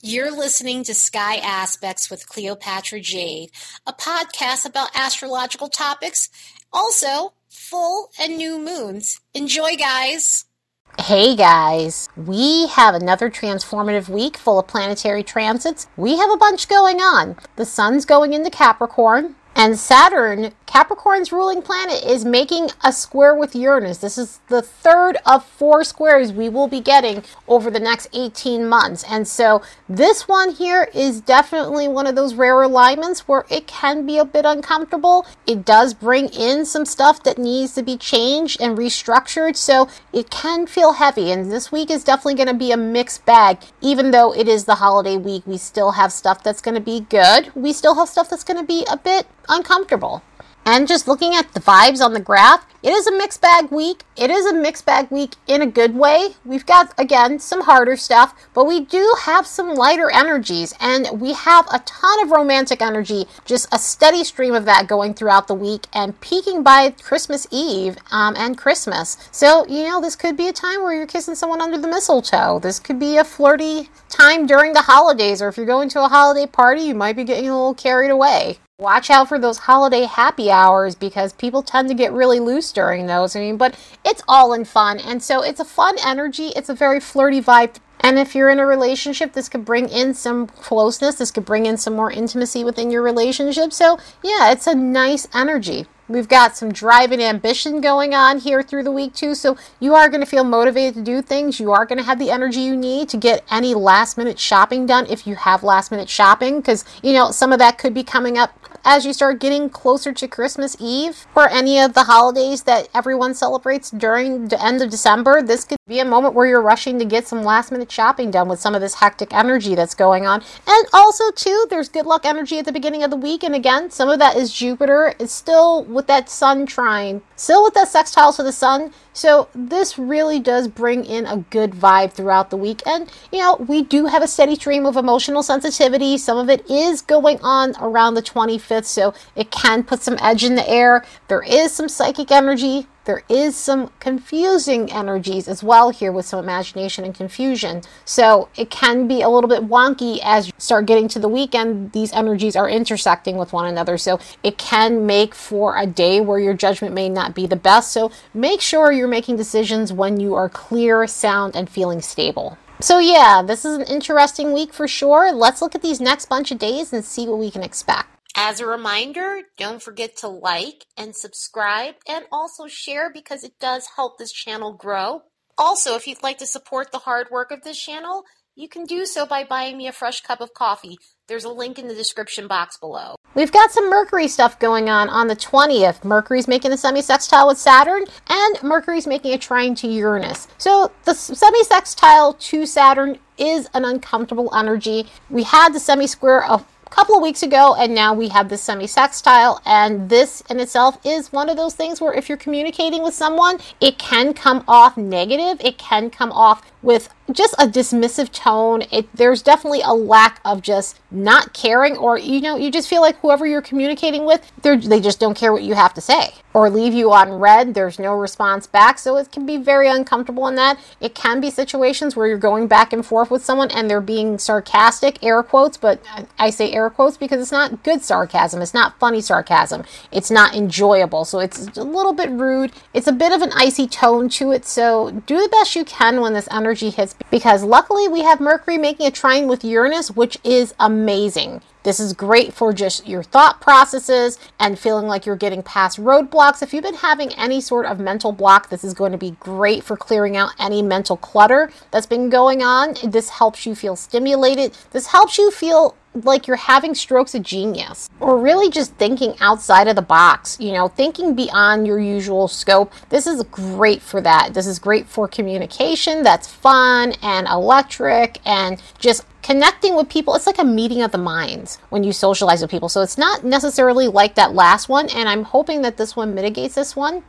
You're listening to Sky Aspects with Cleopatra Jade, a podcast about astrological topics, also full and new moons. Enjoy, guys. Hey guys, we have another transformative week full of planetary transits. We have a bunch going on. The sun's going into Capricorn, and Saturn, Capricorn's ruling planet, is making a square with Uranus. This is the third of four squares we will be getting over the next 18 months. And so this one here is definitely one of those rare alignments where it can be a bit uncomfortable. It does bring in some stuff that needs to be changed and restructured. So it can feel heavy. And this week is definitely going to be a mixed bag. Even though it is the holiday week, we still have stuff that's going to be good. We still have stuff that's going to be a bit uncomfortable. And just looking at the vibes on the graph, it is a mixed bag week. It is a mixed bag week in a good way. We've got, again, some harder stuff, but we do have some lighter energies, and we have a ton of romantic energy, just a steady stream of that going throughout the week and peaking by Christmas Eve um, and Christmas. So, you know, this could be a time where you're kissing someone under the mistletoe. This could be a flirty time during the holidays, or if you're going to a holiday party, you might be getting a little carried away. Watch out for those holiday happy hours because people tend to get really loose during those. I mean, but it's all in fun. And so it's a fun energy. It's a very flirty vibe. And if you're in a relationship, this could bring in some closeness. This could bring in some more intimacy within your relationship. So, yeah, it's a nice energy. We've got some drive and ambition going on here through the week, too. So you are going to feel motivated to do things. You are going to have the energy you need to get any last minute shopping done if you have last minute shopping. Because, you know, some of that could be coming up as you start getting closer to Christmas Eve or any of the holidays that everyone celebrates during the end of December. This could be a moment where you're rushing to get some last minute shopping done with some of this hectic energy that's going on. And also, too, there's good luck energy at the beginning of the week. And again, some of that is Jupiter. It's still with that sun trine, still with that sextile to the sun. So this really does bring in a good vibe throughout the week. And, you know, we do have a steady stream of emotional sensitivity. Some of it is going on around the 25th, so it can put some edge in the air. There is some psychic energy there is some confusing energies as well here with some imagination and confusion. So it can be a little bit wonky as you start getting to the weekend. These energies are intersecting with one another. So it can make for a day where your judgment may not be the best. So make sure you're making decisions when you are clear, sound, and feeling stable. So, yeah, this is an interesting week for sure. Let's look at these next bunch of days and see what we can expect. As a reminder, don't forget to like and subscribe and also share because it does help this channel grow. Also, if you'd like to support the hard work of this channel, you can do so by buying me a fresh cup of coffee. There's a link in the description box below. We've got some Mercury stuff going on on the 20th. Mercury's making a semi-sextile with Saturn, and Mercury's making a trine to Uranus. So the semi-sextile to Saturn is an uncomfortable energy. We had the semi-square of couple of weeks ago, and now we have the semi-sextile. And this in itself is one of those things where if you're communicating with someone, it can come off negative. It can come off with just a dismissive tone. It there's definitely a lack of just not caring, or you know, you just feel like whoever you're communicating with, they they just don't care what you have to say, or leave you on read. There's no response back, so it can be very uncomfortable in that. It can be situations where you're going back and forth with someone and they're being sarcastic, air quotes, but I say air quotes because it's not good sarcasm. It's not funny sarcasm. It's not enjoyable, so it's a little bit rude. It's a bit of an icy tone to it. So do the best you can when this energy hits because luckily we have Mercury making a trine with Uranus, which is amazing. This is great for just your thought processes and feeling like you're getting past roadblocks. If you've been having any sort of mental block, this is going to be great for clearing out any mental clutter that's been going on. This helps you feel stimulated. This helps you feel like you're having strokes of genius or really just thinking outside of the box, you know, thinking beyond your usual scope. This is great for that. This is great for communication that's fun and electric and just connecting with people it's like a meeting of the minds when you socialize with people so it's not necessarily like that last one and i'm hoping that this one mitigates this one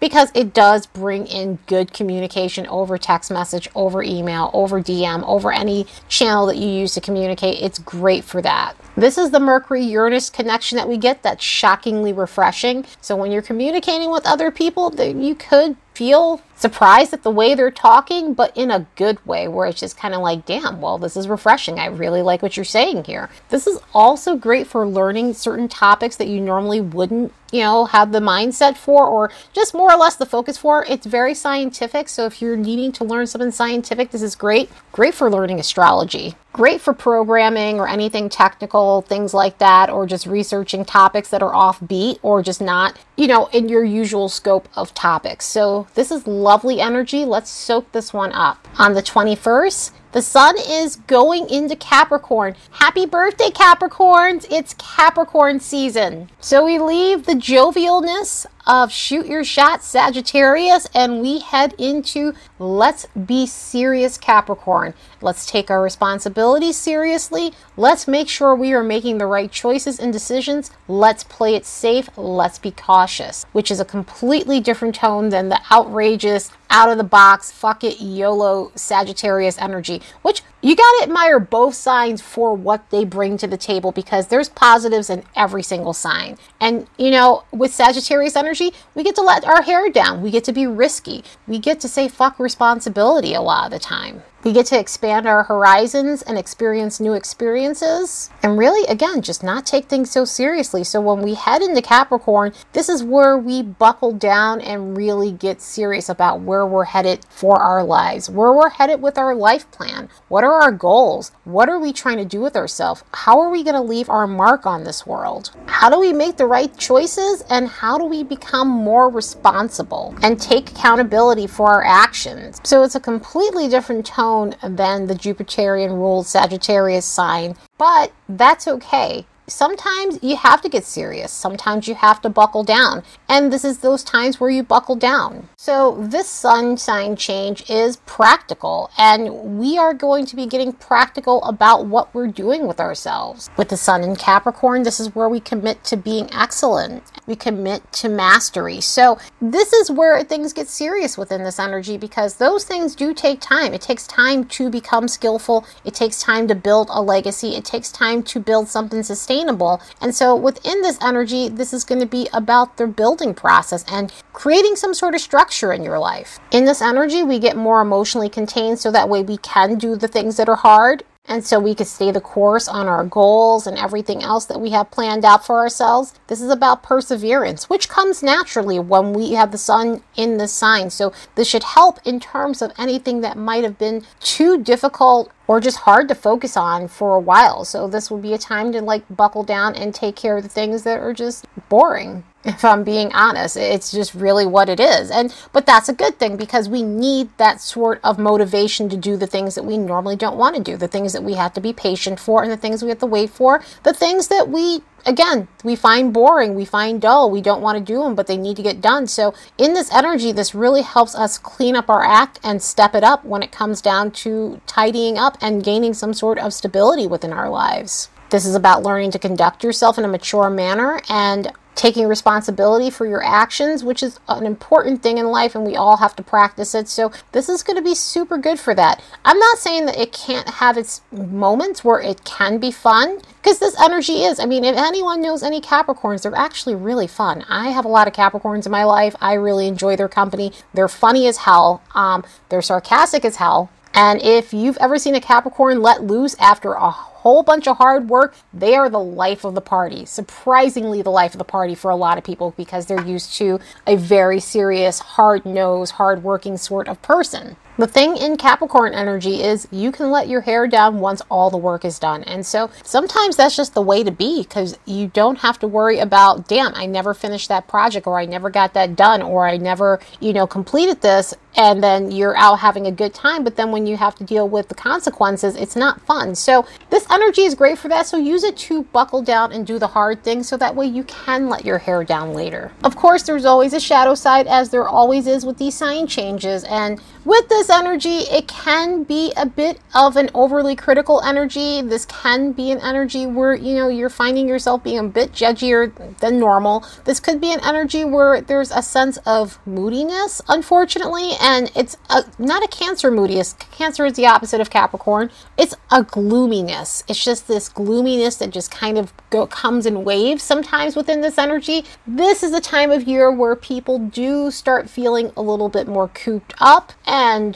because it does bring in good communication over text message over email over dm over any channel that you use to communicate it's great for that. This is the mercury uranus connection that we get that's shockingly refreshing. So when you're communicating with other people that you could feel surprised at the way they're talking, but in a good way, where it's just kind of like, damn, well, this is refreshing. I really like what you're saying here. This is also great for learning certain topics that you normally wouldn't you know, have the mindset for or just more or less the focus for. It's very scientific. So if you're needing to learn something scientific, this is great. Great for learning astrology. Great for programming or anything technical, things like that, or just researching topics that are offbeat or just not, you know, in your usual scope of topics. So this is lovely energy. Let's soak this one up. On the 21st, the sun is going into Capricorn. Happy birthday, Capricorns! It's Capricorn season. So we leave the jovialness of Shoot Your Shot Sagittarius and we head into Let's Be Serious Capricorn. Let's take our responsibilities seriously. Let's make sure we are making the right choices and decisions. Let's play it safe. Let's be cautious, which is a completely different tone than the outrageous, out of the box, fuck it, YOLO Sagittarius energy, which you got to admire both signs for what they bring to the table because there's positives in every single sign. And, you know, with Sagittarius energy, we get to let our hair down. We get to be risky. We get to say fuck responsibility a lot of the time. We get to expand our horizons and experience new experiences. And really, again, just not take things so seriously. So when we head into Capricorn, this is where we buckle down and really get serious about where we're headed for our lives, where we're headed with our life plan. What are our goals? What are we trying to do with ourselves? How are we going to leave our mark on this world? How do we make the right choices? And how do we become more responsible and take accountability for our actions? So it's a completely different tone than the Jupiterian ruled Sagittarius sign, but that's okay sometimes you have to get serious. Sometimes you have to buckle down. And this is those times where you buckle down. So this sun sign change is practical and we are going to be getting practical about what we're doing with ourselves. With the sun in Capricorn, this is where we commit to being excellent. We commit to mastery. So this is where things get serious within this energy because those things do take time. It takes time to become skillful. It takes time to build a legacy. It takes time to build something sustainable sustainable. And so within this energy, this is going to be about the building process and creating some sort of structure in your life. In this energy, we get more emotionally contained so that way we can do the things that are hard and so we could stay the course on our goals and everything else that we have planned out for ourselves. This is about perseverance, which comes naturally when we have the sun in the sign. So this should help in terms of anything that might have been too difficult or just hard to focus on for a while. So this will be a time to like buckle down and take care of the things that are just boring. If I'm being honest, it's just really what it is. And but that's a good thing because we need that sort of motivation to do the things that we normally don't want to do, the things that we have to be patient for and the things we have to wait for, the things that we again, we find boring, we find dull, we don't want to do them, but they need to get done. So, in this energy, this really helps us clean up our act and step it up when it comes down to tidying up and gaining some sort of stability within our lives. This is about learning to conduct yourself in a mature manner and taking responsibility for your actions, which is an important thing in life, and we all have to practice it. So, this is going to be super good for that. I'm not saying that it can't have its moments where it can be fun, because this energy is. I mean, if anyone knows any Capricorns, they're actually really fun. I have a lot of Capricorns in my life. I really enjoy their company. They're funny as hell, um, they're sarcastic as hell. And if you've ever seen a Capricorn let loose after a whole bunch of hard work, they are the life of the party. Surprisingly, the life of the party for a lot of people because they're used to a very serious, hard nosed, hard working sort of person. The thing in Capricorn energy is you can let your hair down once all the work is done. And so sometimes that's just the way to be because you don't have to worry about, damn, I never finished that project or I never got that done or I never, you know, completed this. And then you're out having a good time. But then when you have to deal with the consequences, it's not fun. So this energy is great for that. So use it to buckle down and do the hard things so that way you can let your hair down later. Of course, there's always a shadow side as there always is with these sign changes. And with this this energy, it can be a bit of an overly critical energy. This can be an energy where, you know, you're finding yourself being a bit judgier than normal. This could be an energy where there's a sense of moodiness, unfortunately, and it's a, not a Cancer moodiness. Cancer is the opposite of Capricorn. It's a gloominess. It's just this gloominess that just kind of go, comes in waves sometimes within this energy. This is a time of year where people do start feeling a little bit more cooped up and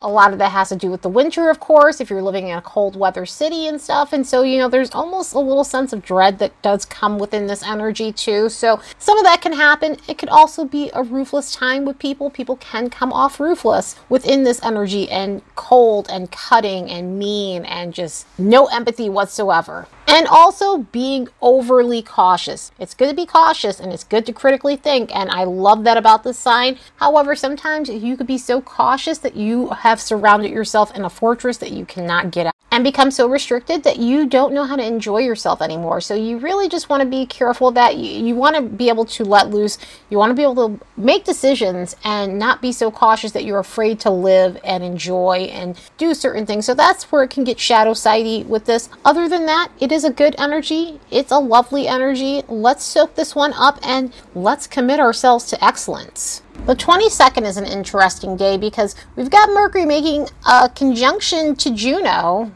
a lot of that has to do with the winter, of course, if you're living in a cold weather city and stuff. And so, you know, there's almost a little sense of dread that does come within this energy too. So, some of that can happen. It could also be a ruthless time with people. People can come off ruthless within this energy and cold and cutting and mean and just no empathy whatsoever. And also being overly cautious. It's good to be cautious and it's good to critically think. And I love that about this sign. However, sometimes you could be so cautious that you have surrounded yourself in a fortress that you cannot get out and become so restricted that you don't know how to enjoy yourself anymore. So you really just want to be careful that you, you want to be able to let loose. You want to be able to make decisions and not be so cautious that you're afraid to live and enjoy and do certain things. So that's where it can get shadow sidey with this. Other than that, it is a good energy. It's a lovely energy. Let's soak this one up and let's commit ourselves to excellence. The 22nd is an interesting day because we've got Mercury making a conjunction to Juno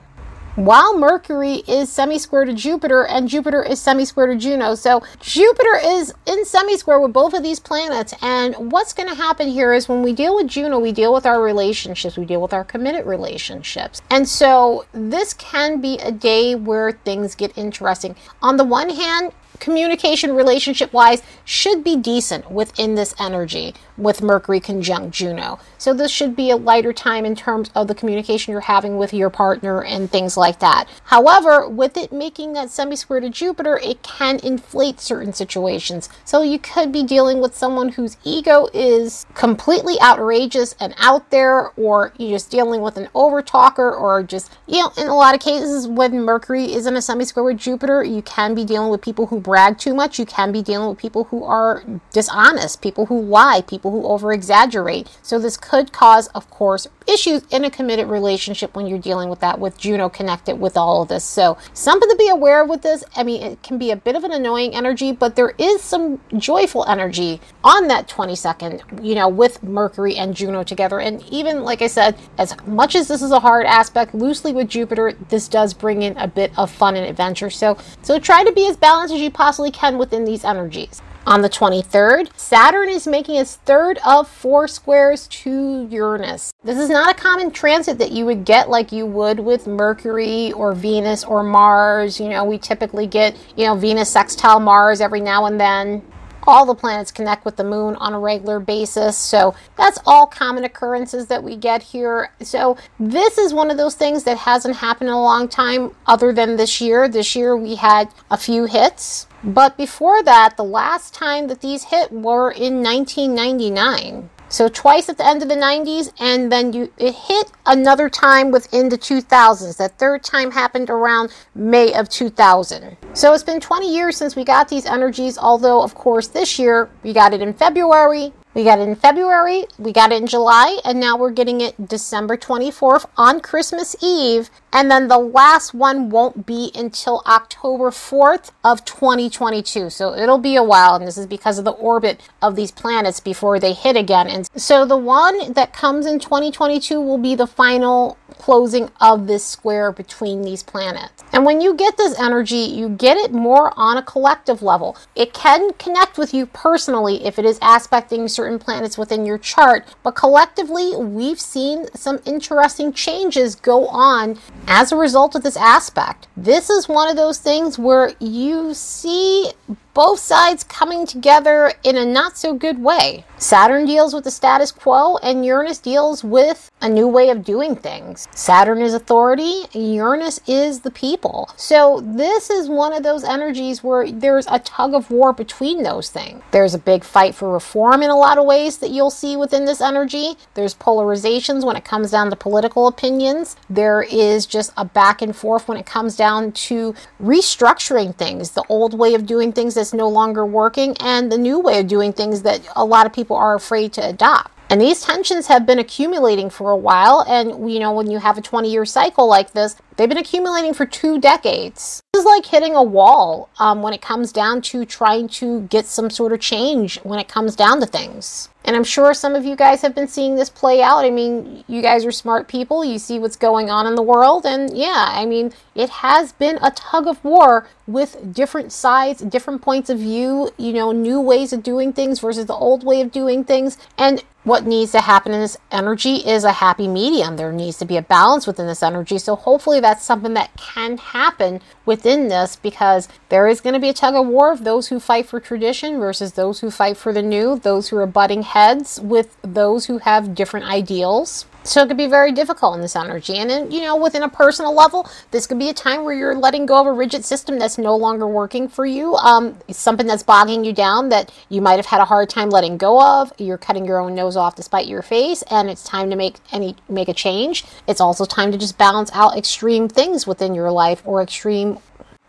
while Mercury is semi square to Jupiter and Jupiter is semi square to Juno. So Jupiter is in semi square with both of these planets. And what's going to happen here is when we deal with Juno, we deal with our relationships, we deal with our committed relationships. And so this can be a day where things get interesting. On the one hand, communication relationship wise should be decent within this energy with Mercury conjunct Juno. So this should be a lighter time in terms of the communication you're having with your partner and things like that. However, with it making that semi square to Jupiter, it can inflate certain situations. So you could be dealing with someone whose ego is completely outrageous and out there, or you're just dealing with an over talker, or just, you know, in a lot of cases, when Mercury is in a semi square with Jupiter, you can be dealing with people who brag too much. You can be dealing with people who are dishonest, people who lie, people who over exaggerate. So, this could cause, of course, issues in a committed relationship when you're dealing with that, with Juno connected with all of this. So, something to be aware of with this. I mean, it can be a bit of an annoying energy, but there is some joyful energy on that 22nd, you know, with Mercury and Juno together. And even, like I said, as much as this is a hard aspect, loosely with Jupiter, this does bring in a bit of fun and adventure. So, so try to be as balanced as you possibly can within these energies. On the 23rd, Saturn is making its third of four squares to Uranus. This is not a common transit that you would get like you would with Mercury or Venus or Mars. You know, we typically get, you know, Venus sextile Mars every now and then all the planets connect with the moon on a regular basis. So that's all common occurrences that we get here. So this is one of those things that hasn't happened in a long time other than this year. This year we had a few hits. But before that, the last time that these hit were in 1999. So twice at the end of the 90s, and then you it hit another time within the 2000s. That third time happened around May of 2000. So it's been 20 years since we got these energies. Although, of course, this year we got it in February. We got it in February, we got it in July, and now we're getting it December 24th on Christmas Eve. And then the last one won't be until October 4th of 2022. So it'll be a while, and this is because of the orbit of these planets before they hit again. And so the one that comes in 2022 will be the final closing of this square between these planets. And when you get this energy, you get it more on a collective level. It can connect with you personally if it is aspecting certain planets within your chart, but collectively, we've seen some interesting changes go on as a result of this aspect. This is one of those things where you see both sides coming together in a not so good way. Saturn deals with the status quo, and Uranus deals with a new way of doing things. Saturn is authority, Uranus is the people. So, this is one of those energies where there's a tug of war between those things. There's a big fight for reform in a lot of ways that you'll see within this energy. There's polarizations when it comes down to political opinions. There is just a back and forth when it comes down to restructuring things, the old way of doing things that's no longer working, and the new way of doing things that a lot of people are afraid to adopt. And these tensions have been accumulating for a while. And, you know, when you have a 20 year cycle like this, they've been accumulating for two decades. This is like hitting a wall um, when it comes down to trying to get some sort of change when it comes down to things. And I'm sure some of you guys have been seeing this play out. I mean, you guys are smart people. You see what's going on in the world. And yeah, I mean, it has been a tug of war with different sides, different points of view, you know, new ways of doing things versus the old way of doing things. And what needs to happen in this energy is a happy medium. There needs to be a balance within this energy. So hopefully that's something that can happen within this because there is going to be a tug of war of those who fight for tradition versus those who fight for the new, those who are butting heads with those who have different ideals. So it could be very difficult in this energy. And then, you know, within a personal level, this could be a time where you're letting go of a rigid system that's no longer working for you. Um, something that's bogging you down that you might have had a hard time letting go of. You're cutting your own nose off despite your face, and it's time to make any make a change. It's also time to just balance out extreme things within your life or extreme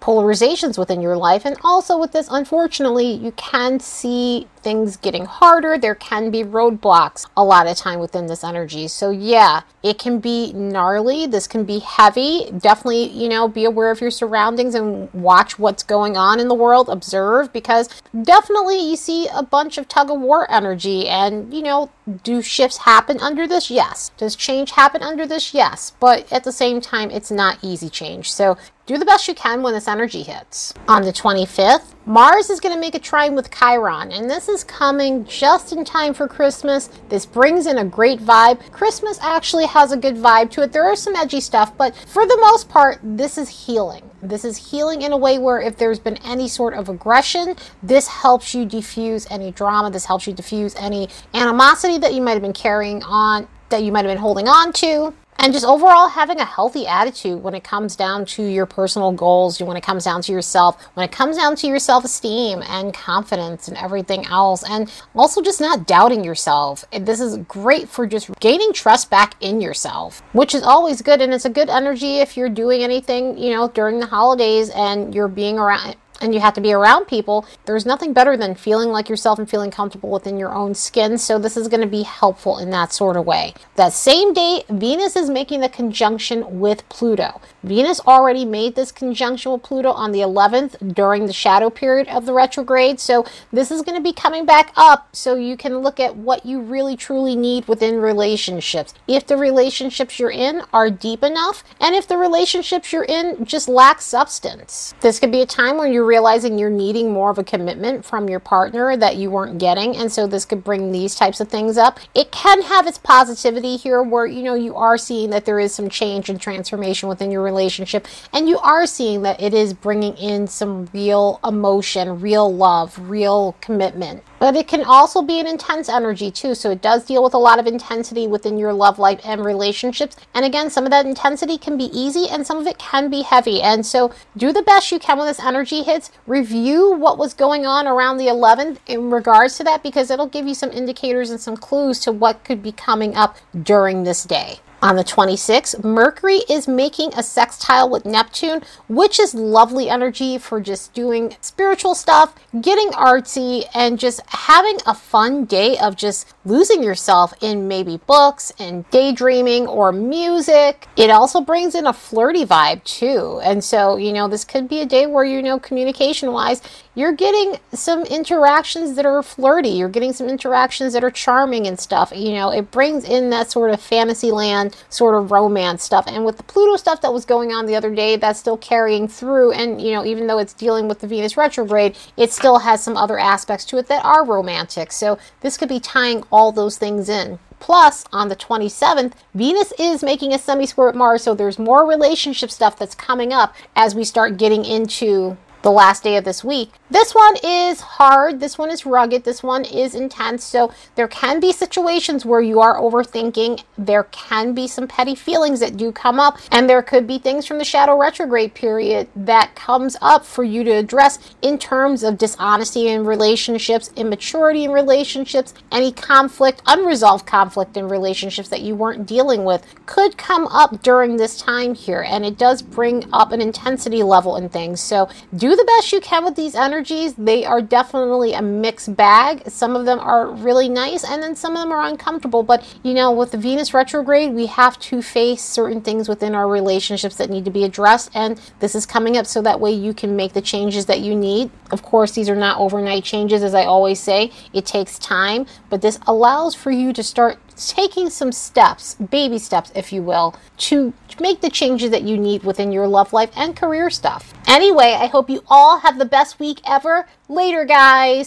polarizations within your life. And also with this, unfortunately, you can see things getting harder. There can be roadblocks a lot of time within this energy. So yeah, it can be gnarly. This can be heavy. Definitely, you know, be aware of your surroundings and watch what's going on in the world. Observe because definitely you see a bunch of tug of war energy and, you know, do shifts happen under this? Yes. Does change happen under this? Yes. But at the same time, it's not easy change. So do the best you can when this energy hits. On the 25th, Mars is going to make a trine with Chiron, and this is coming just in time for Christmas. This brings in a great vibe. Christmas actually has a good vibe to it. There are some edgy stuff, but for the most part, this is healing. This is healing in a way where if there's been any sort of aggression, this helps you diffuse any drama. This helps you diffuse any animosity that you might have been carrying on, that you might have been holding on to and just overall having a healthy attitude when it comes down to your personal goals, when it comes down to yourself, when it comes down to your self esteem and confidence and everything else, and also just not doubting yourself. This is great for just gaining trust back in yourself, which is always good. And it's a good energy if you're doing anything, you know, during the holidays and you're being around and you have to be around people, there's nothing better than feeling like yourself and feeling comfortable within your own skin. So, this is going to be helpful in that sort of way. That same day, Venus is making the conjunction with Pluto. Venus already made this conjunction with Pluto on the 11th during the shadow period of the retrograde. So, this is going to be coming back up so you can look at what you really truly need within relationships. If the relationships you're in are deep enough, and if the relationships you're in just lack substance, this could be a time when you're realizing you're needing more of a commitment from your partner that you weren't getting. And so this could bring these types of things up. It can have its positivity here where, you know, you are seeing that there is some change and transformation within your relationship. And you are seeing that it is bringing in some real emotion, real love, real commitment. But it can also be an intense energy too. So it does deal with a lot of intensity within your love life and relationships. And again, some of that intensity can be easy and some of it can be heavy. And so do the best you can when this energy hits. Review what was going on around the 11th in regards to that because it'll give you some indicators and some clues to what could be coming up during this day. On the 26th, Mercury is making a sextile with Neptune, which is lovely energy for just doing spiritual stuff, getting artsy, and just having a fun day of just losing yourself in maybe books and daydreaming or music. It also brings in a flirty vibe too. And so, you know, this could be a day where, you know, communication wise, you're getting some interactions that are flirty. You're getting some interactions that are charming and stuff. You know, it brings in that sort of fantasy land, sort of romance stuff. And with the Pluto stuff that was going on the other day, that's still carrying through. And, you know, even though it's dealing with the Venus retrograde, it still has some other aspects to it that are romantic. So this could be tying all those things in. Plus, on the 27th, Venus is making a semi square with Mars, so there's more relationship stuff that's coming up as we start getting into the last day of this week. This one is hard. This one is rugged. This one is intense. So there can be situations where you are overthinking. There can be some petty feelings that do come up. And there could be things from the shadow retrograde period that comes up for you to address in terms of dishonesty in relationships, immaturity in relationships, any conflict, unresolved conflict in relationships that you weren't dealing with could come up during this time here. And it does bring up an intensity level in things. So do the best you can with these energies energies, they are definitely a mixed bag. Some of them are really nice and then some of them are uncomfortable. But you know, with the Venus retrograde, we have to face certain things within our relationships that need to be addressed. And this is coming up so that way you can make the changes that you need. Of course, these are not overnight changes, as I always say, it takes time, but this allows for you to start taking some steps, baby steps, if you will, to make the changes that you need within your love life and career stuff. Anyway, I hope you all have the best week ever. Later, guys.